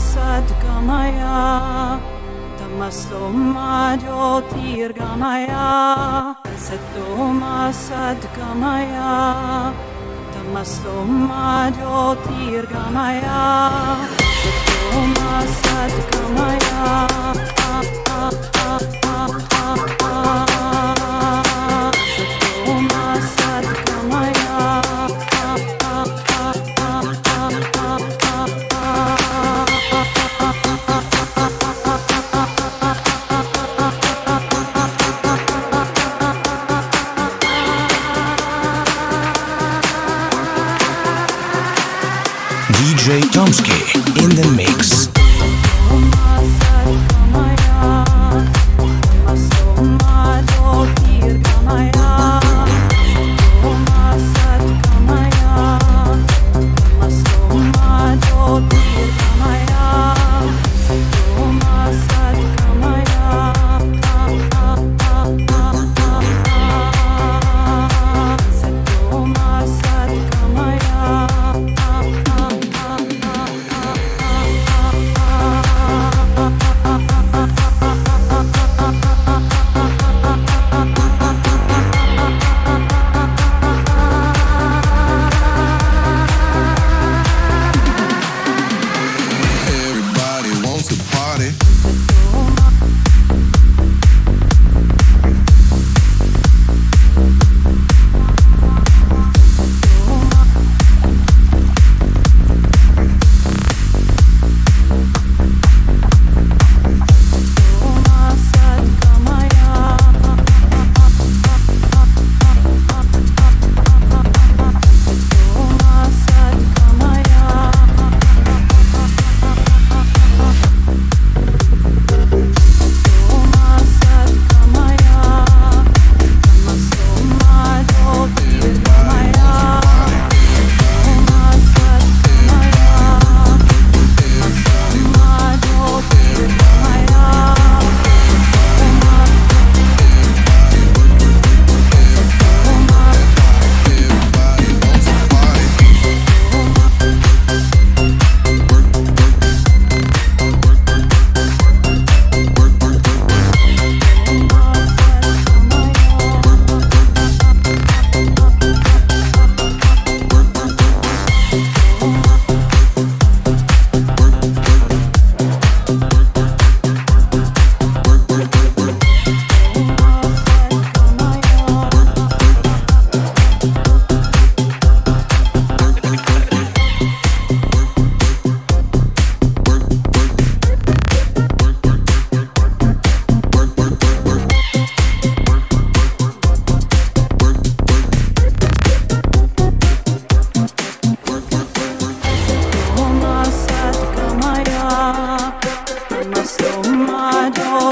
sadgamaya Tamasoma jyotirgamaya Satoma sadgamaya Tamasoma jyotirgamaya Satoma sadgamaya DJ Tomsky in the mix.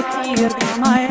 Pirma, my